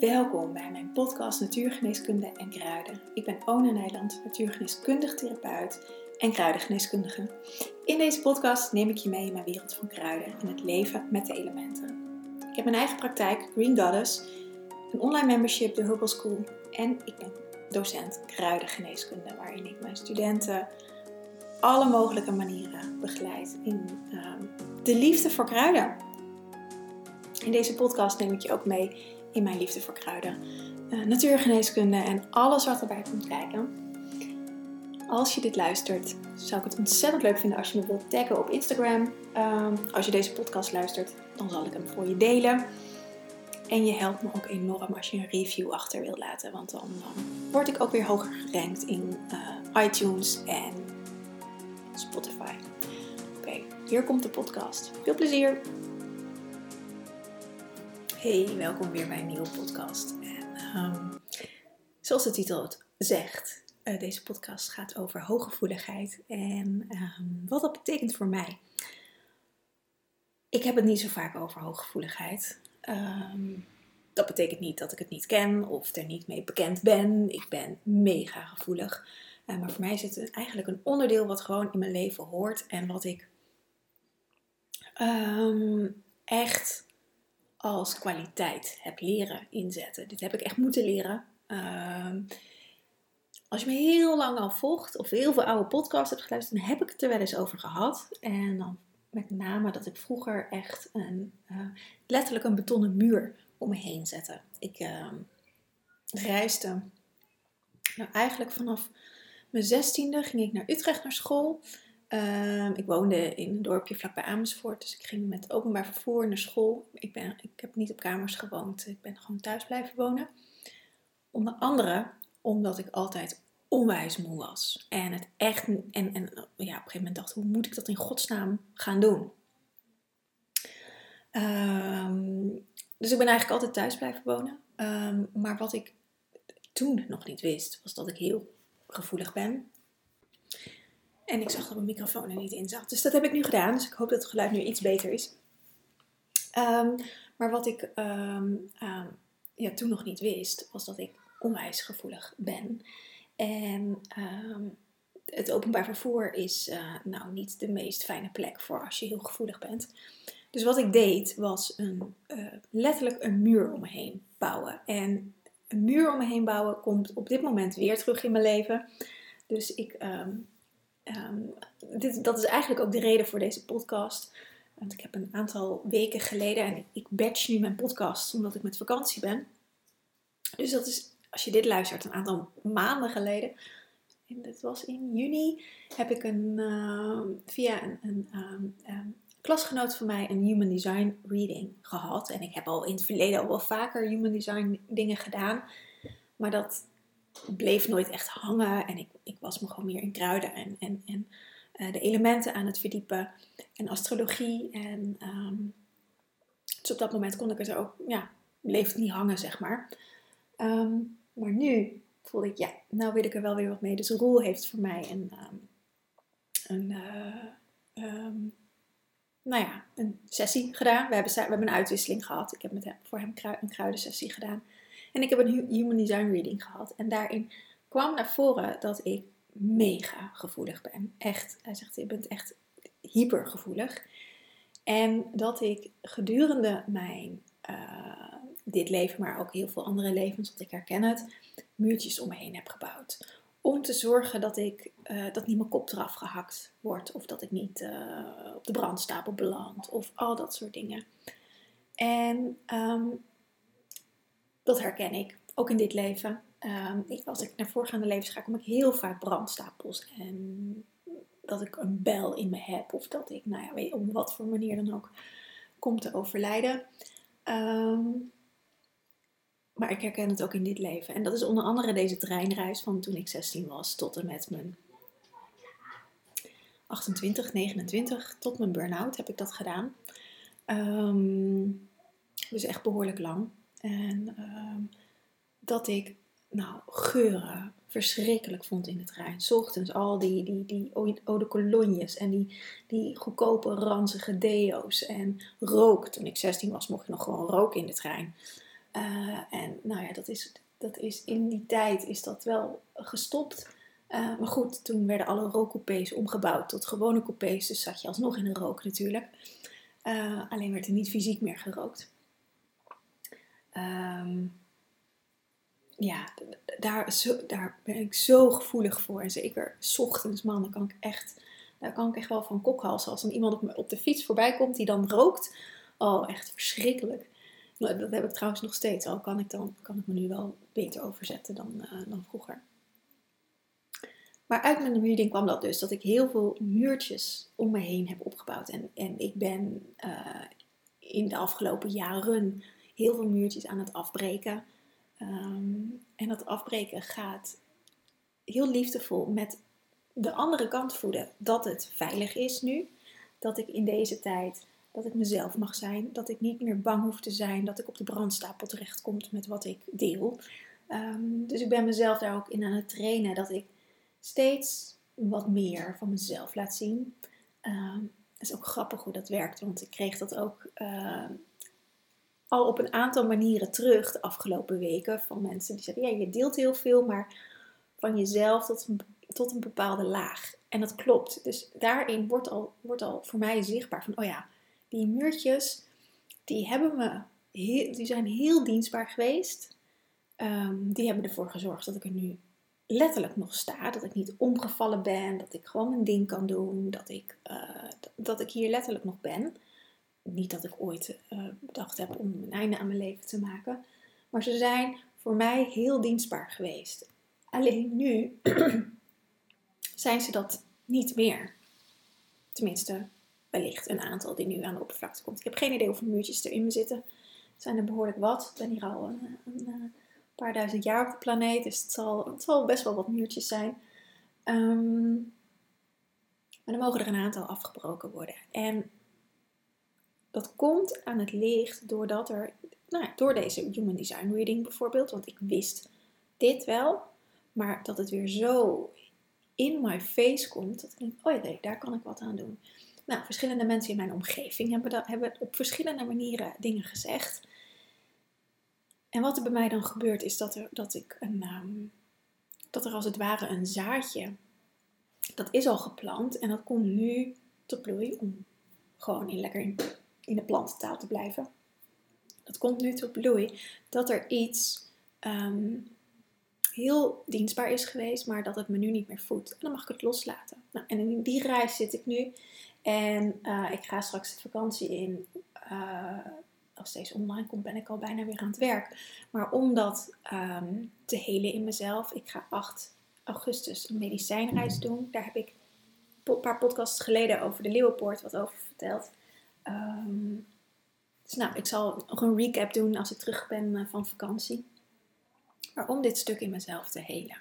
Welkom bij mijn podcast Natuurgeneeskunde en Kruiden. Ik ben Ona Nijland, natuurgeneeskundig therapeut en kruidengeneeskundige. In deze podcast neem ik je mee in mijn wereld van kruiden en het leven met de elementen. Ik heb mijn eigen praktijk, Green Goddess, een online membership, de Herbal School en ik ben docent kruidengeneeskunde, waarin ik mijn studenten alle mogelijke manieren begeleid in ehm, de liefde voor kruiden. In deze podcast neem ik je ook mee in mijn liefde voor kruiden, uh, natuurgeneeskunde en alles wat erbij komt kijken. Als je dit luistert, zou ik het ontzettend leuk vinden als je me wilt taggen op Instagram. Ehm, als je deze podcast luistert, dan zal ik hem voor je delen. En je helpt me ook enorm als je een review achter wilt laten, want dan, word ik ook weer hoger gerankt in uh, iTunes en Spotify. Oké, hier komt de podcast. Veel plezier! Hey, welkom weer bij een nieuwe podcast. En, um, zoals de titel het zegt, uh, deze podcast gaat over hooggevoeligheid en um, wat dat betekent voor mij. Ik heb het niet zo vaak over hooggevoeligheid. Um, dat betekent niet dat ik het niet ken of er niet mee bekend ben. Ik ben mega gevoelig. Uh, maar voor mij is het eigenlijk een onderdeel wat gewoon in mijn leven hoort en wat ik echt als kwaliteit heb leren inzetten. Dit heb ik echt moeten leren. Ehm, als je me heel lang al volgt of heel veel oude podcasts hebt geluisterd, dan heb ik het er wel eens over gehad. En dan met name dat ik vroeger echt een, uh, letterlijk een betonnen muur om me heen zette. Ik uh, reisde nou, eigenlijk vanaf mijn zestiende ging ik naar Utrecht naar school. Ehm, ik woonde in een dorpje vlakbij Amersfoort, dus ik ging met openbaar vervoer naar school. Ik, ben, ik heb niet op kamers gewoond, ik ben gewoon thuis blijven wonen. Onder andere omdat ik altijd onwijs moe was. En het echt, en, en ja, op een gegeven moment dacht, hoe moet ik dat in godsnaam gaan doen? Ehm, dus ik ben eigenlijk altijd thuis blijven wonen. Ehm, maar wat ik toen nog niet wist, was dat ik heel gevoelig ben en ik zag dat mijn microfoon er niet in zat. Dus dat heb ik nu gedaan. Dus ik hoop dat het geluid nu iets beter is. Ehm, maar wat ik ehm, ehm, ja, toen nog niet wist, was dat ik onwijs gevoelig ben. En het openbaar vervoer is uh, nou niet de meest fijne plek voor als je heel gevoelig bent. Dus wat ik deed, was een, uh, letterlijk een muur om me heen bouwen. En een muur om me heen bouwen komt op dit moment weer terug in mijn leven. Dus ik Ehm, dit, dat is eigenlijk ook de reden voor deze podcast. Want ik heb een aantal weken geleden, en ik batch nu mijn podcast omdat ik met vakantie ben. Dus dat is, als je dit luistert, een aantal maanden geleden. En dat was in juni, heb ik een, uh, via een, um, klasgenoot van mij een Human Design reading gehad. En ik heb al in het verleden al wel vaker Human Design dingen gedaan. Maar dat bleef nooit echt hangen. En ik, ik was me gewoon meer in kruiden en, en, en uh, de elementen aan het verdiepen. En astrologie. En um, dus op dat moment kon ik het er ook, ja, bleef het niet hangen, zeg maar. Um, maar nu voelde ik, ja, nou wil ik er wel weer wat mee. Dus Roel heeft voor mij een, um, een uh, nou ja, een sessie gedaan. We hebben, we hebben een uitwisseling gehad. Ik heb met voor hem een kruidensessie gedaan. En ik heb een Human Design Reading gehad. En daarin kwam naar voren dat ik mega gevoelig ben. Echt, hij zegt, je bent echt hypergevoelig. En dat ik gedurende mijn, uh, dit leven, maar ook heel veel andere levens, want ik herken het, muurtjes om me heen heb gebouwd. Om te zorgen dat, ik, uh, dat niet mijn kop eraf gehakt wordt. Of dat ik niet uh, op de brandstapel beland. Of al dat soort dingen. En um, dat herken ik, ook in dit leven. Um, ik, als ik naar voorgaande levens ga, kom ik heel vaak brandstapels. En dat ik een bel in me heb. Of dat ik, nou ja, weet, op wat voor manier dan ook, kom te overlijden. Um, maar ik herken het ook in dit leven. En dat is onder andere deze treinreis van toen ik 16 was tot en met mijn 28, 29, tot mijn burn-out heb ik dat gedaan. Um, dus echt behoorlijk lang. En uh, dat ik nou, geuren verschrikkelijk vond in de trein. Ochtends al die, die, die eau de colognes en die, die goedkope ranzige deo's en rook. Toen ik 16 was mocht je nog gewoon roken in de trein. Uh, en nou ja, dat is, dat is in die tijd is dat wel gestopt. Uh, maar goed, toen werden alle rookcoupés omgebouwd tot gewone coupés. Dus zat je alsnog in een rook natuurlijk. Uh, alleen werd er niet fysiek meer gerookt. Um, ja, daar, daar ben ik zo gevoelig voor. En zeker s ochtends, man, kan ik echt, daar kan ik echt wel van kokhalsen. Als dan iemand op, de fiets voorbij komt die dan rookt. Oh, echt verschrikkelijk. Nou, dat heb ik trouwens nog steeds. Al kan ik, dan, kan ik me nu wel beter overzetten dan, uh, dan vroeger. Maar uit mijn reading kwam dat dus. Dat ik heel veel muurtjes om me heen heb opgebouwd. En, en ik ben uh, in de afgelopen jaren heel veel muurtjes aan het afbreken. Um, en dat afbreken gaat heel liefdevol met de andere kant voeden. Dat het veilig is nu. Dat ik in deze tijd, dat ik mezelf mag zijn. Dat ik niet meer bang hoef te zijn dat ik op de brandstapel terechtkom met wat ik deel. Um, dus ik ben mezelf daar ook in aan het trainen. Dat ik steeds wat meer van mezelf laat zien. Um, het is ook grappig hoe dat werkt. Want ik kreeg dat ook al op een aantal manieren terug de afgelopen weken van mensen die zeggen: ja, je deelt heel veel, maar van jezelf tot een, tot een bepaalde laag. En dat klopt. Dus daarin wordt al, wordt al voor mij zichtbaar van: oh ja, die muurtjes, die hebben me, die zijn heel dienstbaar geweest. Um, die hebben ervoor gezorgd dat ik er nu letterlijk nog sta. Dat ik niet omgevallen ben, dat ik gewoon mijn ding kan doen, dat ik, uh, dat ik hier letterlijk nog ben niet dat ik ooit uh, bedacht heb om een einde aan mijn leven te maken. Maar ze zijn voor mij heel dienstbaar geweest. Alleen nu zijn ze dat niet meer. Tenminste, wellicht een aantal die nu aan de oppervlakte komt. Ik heb geen idee hoeveel muurtjes er in me zitten. Het zijn er behoorlijk wat. Ik ben hier al een, een, een paar duizend jaar op de planeet. Dus het zal, best wel wat muurtjes zijn. Um, maar dan mogen er een aantal afgebroken worden. En dat komt aan het licht doordat er, nou door deze Human Design Reading bijvoorbeeld, want ik wist dit wel, maar dat het weer zo in my face komt, dat ik denk, oh ja, daar kan ik wat aan doen. Nou, verschillende mensen in mijn omgeving hebben, dat, hebben op verschillende manieren dingen gezegd. En wat er bij mij dan gebeurt, is dat, er, dat ik een, um, dat er als het ware een zaadje, dat is al geplant en dat komt nu tot bloei om gewoon in lekker in in de plantentaal te blijven. Dat komt nu tot bloei dat er iets um, heel dienstbaar is geweest, maar dat het me nu niet meer voedt. En dan mag ik het loslaten. Nou, en in die reis zit ik nu. En uh, ik ga straks de vakantie in. Uh, als deze online komt, ben ik al bijna weer aan het werk. Maar om dat um, te helen in mezelf, ik ga 8 augustus een medicijnreis doen. Daar heb ik een paar podcasts geleden over de Leeuwenpoort wat over verteld. Um, dus nou, ik zal nog een recap doen als ik terug ben eh, van vakantie. Maar om dit stuk in mezelf te helen.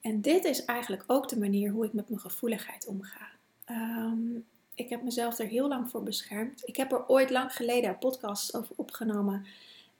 En dit is eigenlijk ook de manier hoe ik met mijn gevoeligheid omga. Um, ik heb mezelf er heel lang voor beschermd. Ik heb er ooit lang geleden een podcast over opgenomen.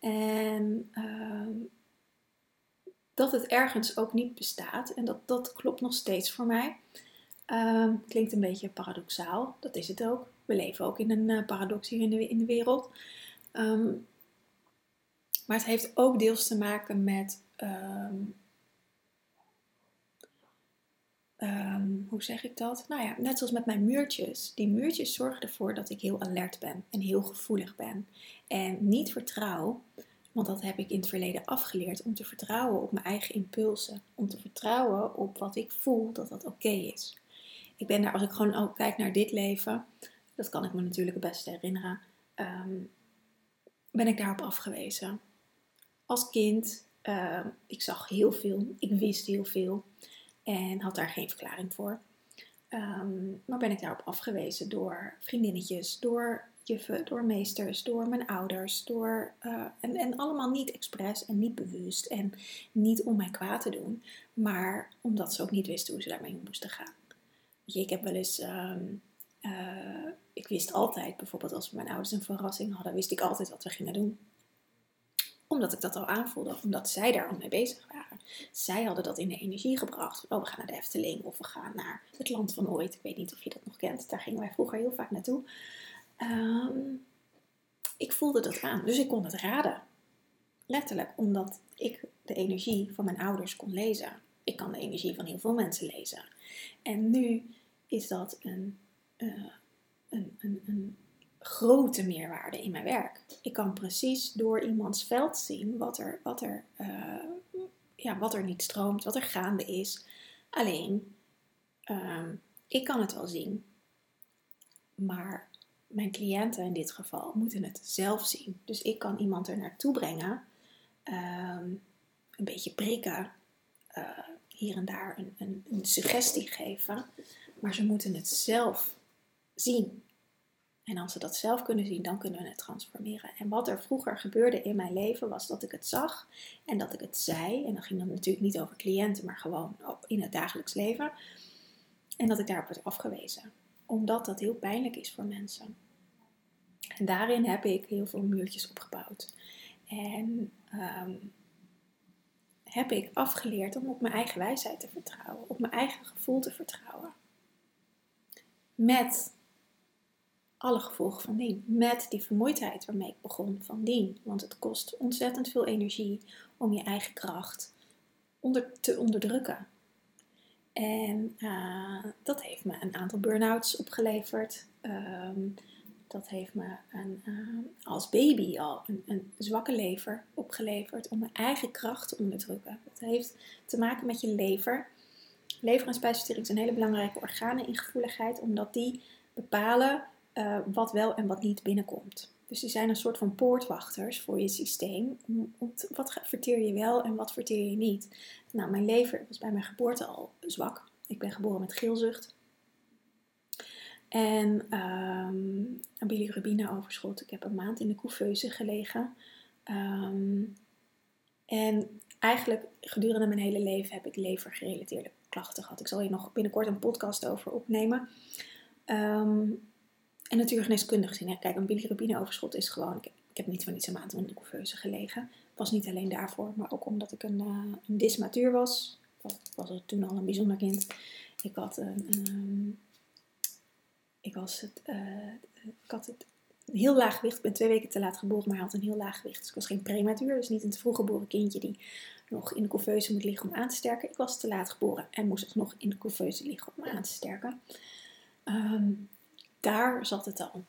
En um, dat het ergens ook niet bestaat. En dat, dat klopt nog steeds voor mij. Um, klinkt een beetje paradoxaal. Dat is het ook we leven ook in een uh, paradox hier in de, wereld. Um, maar het heeft ook deels te maken met. Um, hoe zeg ik dat? Nou ja, net zoals met mijn muurtjes. Die muurtjes zorgen ervoor dat ik heel alert ben en heel gevoelig ben. En niet vertrouw, want dat heb ik in het verleden afgeleerd, om te vertrouwen op mijn eigen impulsen. Om te vertrouwen op wat ik voel dat dat oké is. Ik ben daar, als ik gewoon ook kijk naar dit leven, dat kan ik me natuurlijk het beste herinneren, um, ben ik daarop afgewezen. Als kind, uh, ik zag heel veel, ik wist heel veel en had daar geen verklaring voor. Um, maar ben ik daarop afgewezen door vriendinnetjes, door juffen, door meesters, door mijn ouders, door, uh, en, en allemaal niet expres en niet bewust en niet om mij kwaad te doen, maar omdat ze ook niet wisten hoe ze daarmee moesten gaan. Ik heb wel eens um, uh, ik wist altijd, bijvoorbeeld als mijn ouders een verrassing hadden, wist ik altijd wat we gingen doen. Omdat ik dat al aanvoelde, omdat zij daar al mee bezig waren. Zij hadden dat in de energie gebracht. Oh, we gaan naar de Efteling of we gaan naar het land van ooit. Ik weet niet of je dat nog kent. Daar gingen wij vroeger heel vaak naartoe. Um, ik voelde dat aan, dus ik kon het raden. letterlijk omdat ik de energie van mijn ouders kon lezen. Ik kan de energie van heel veel mensen lezen. En nu is dat een, uh, een, een, een grote meerwaarde in mijn werk. Ik kan precies door iemands veld zien wat er, wat er, uh, ja, wat er niet stroomt, wat er gaande is. Alleen, uh, ik kan het wel zien, maar mijn cliënten in dit geval moeten het zelf zien. Dus ik kan iemand er naartoe brengen, um, een beetje prikken, uh, hier en daar een, een, een suggestie geven, maar ze moeten het zelf zien. En als ze dat zelf kunnen zien, dan kunnen we het transformeren. En wat er vroeger gebeurde in mijn leven was dat ik het zag en dat ik het zei. En dan ging het natuurlijk niet over cliënten, maar gewoon in het dagelijks leven. En dat ik daarop werd afgewezen. Omdat dat heel pijnlijk is voor mensen. En daarin heb ik heel veel muurtjes opgebouwd. En um, heb ik afgeleerd om op mijn eigen wijsheid te vertrouwen, op mijn eigen gevoel te vertrouwen. Met alle gevolgen van dien. Met die vermoeidheid waarmee ik begon van dien. Want het kost ontzettend veel energie om je eigen kracht onder, te onderdrukken. En uh, dat heeft me een aantal burn-outs opgeleverd. Um, dat heeft me een, uh, als baby al een, een, zwakke lever opgeleverd om mijn eigen kracht te onderdrukken. Dat heeft te maken met je lever. Lever en spijsvertering zijn hele belangrijke organen in gevoeligheid, omdat die bepalen uh, wat wel en wat niet binnenkomt. Dus die zijn een soort van poortwachters voor je systeem. Wat verteer je wel en wat verteer je niet? Nou, mijn lever was bij mijn geboorte al zwak. Ik ben geboren met geelzucht. En um, een bilirubine overschot. Ik heb een maand in de couveuse gelegen. Um, en eigenlijk gedurende mijn hele leven heb ik levergerelateerde klachten gehad. Ik zal hier nog binnenkort een podcast over opnemen. Um, en natuurgeneeskundig gezien, kijk, een bilirubine-overschot is gewoon. Ik heb, niet van iets een maand in de couveuse gelegen. Was niet alleen daarvoor, maar ook omdat ik een, uh, een dysmatuur was. Ik was het toen al een bijzonder kind. Ik had een. Um, ik, was het, uh, ik had het een heel laag gewicht. Ik ben twee weken te laat geboren, maar hij had een heel laag gewicht. Dus ik was geen prematuur, dus niet een te vroeg geboren kindje die nog in de couveuse moet liggen om aan te sterken. Ik was te laat geboren en moest nog in de couveuse liggen om aan te sterken. Um, daar zat het al.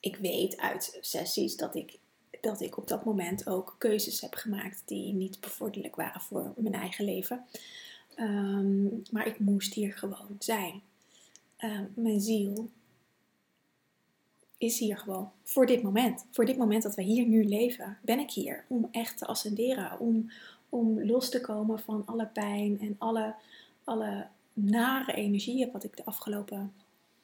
Ik weet uit sessies dat ik, dat ik op dat moment ook keuzes heb gemaakt die niet bevorderlijk waren voor mijn eigen leven. Um, maar ik moest hier gewoon zijn. Um, mijn ziel is hier gewoon voor dit moment. Voor dit moment dat we hier nu leven, ben ik hier om echt te ascenderen. Om, om los te komen van alle pijn en alle, alle nare energieën wat ik de afgelopen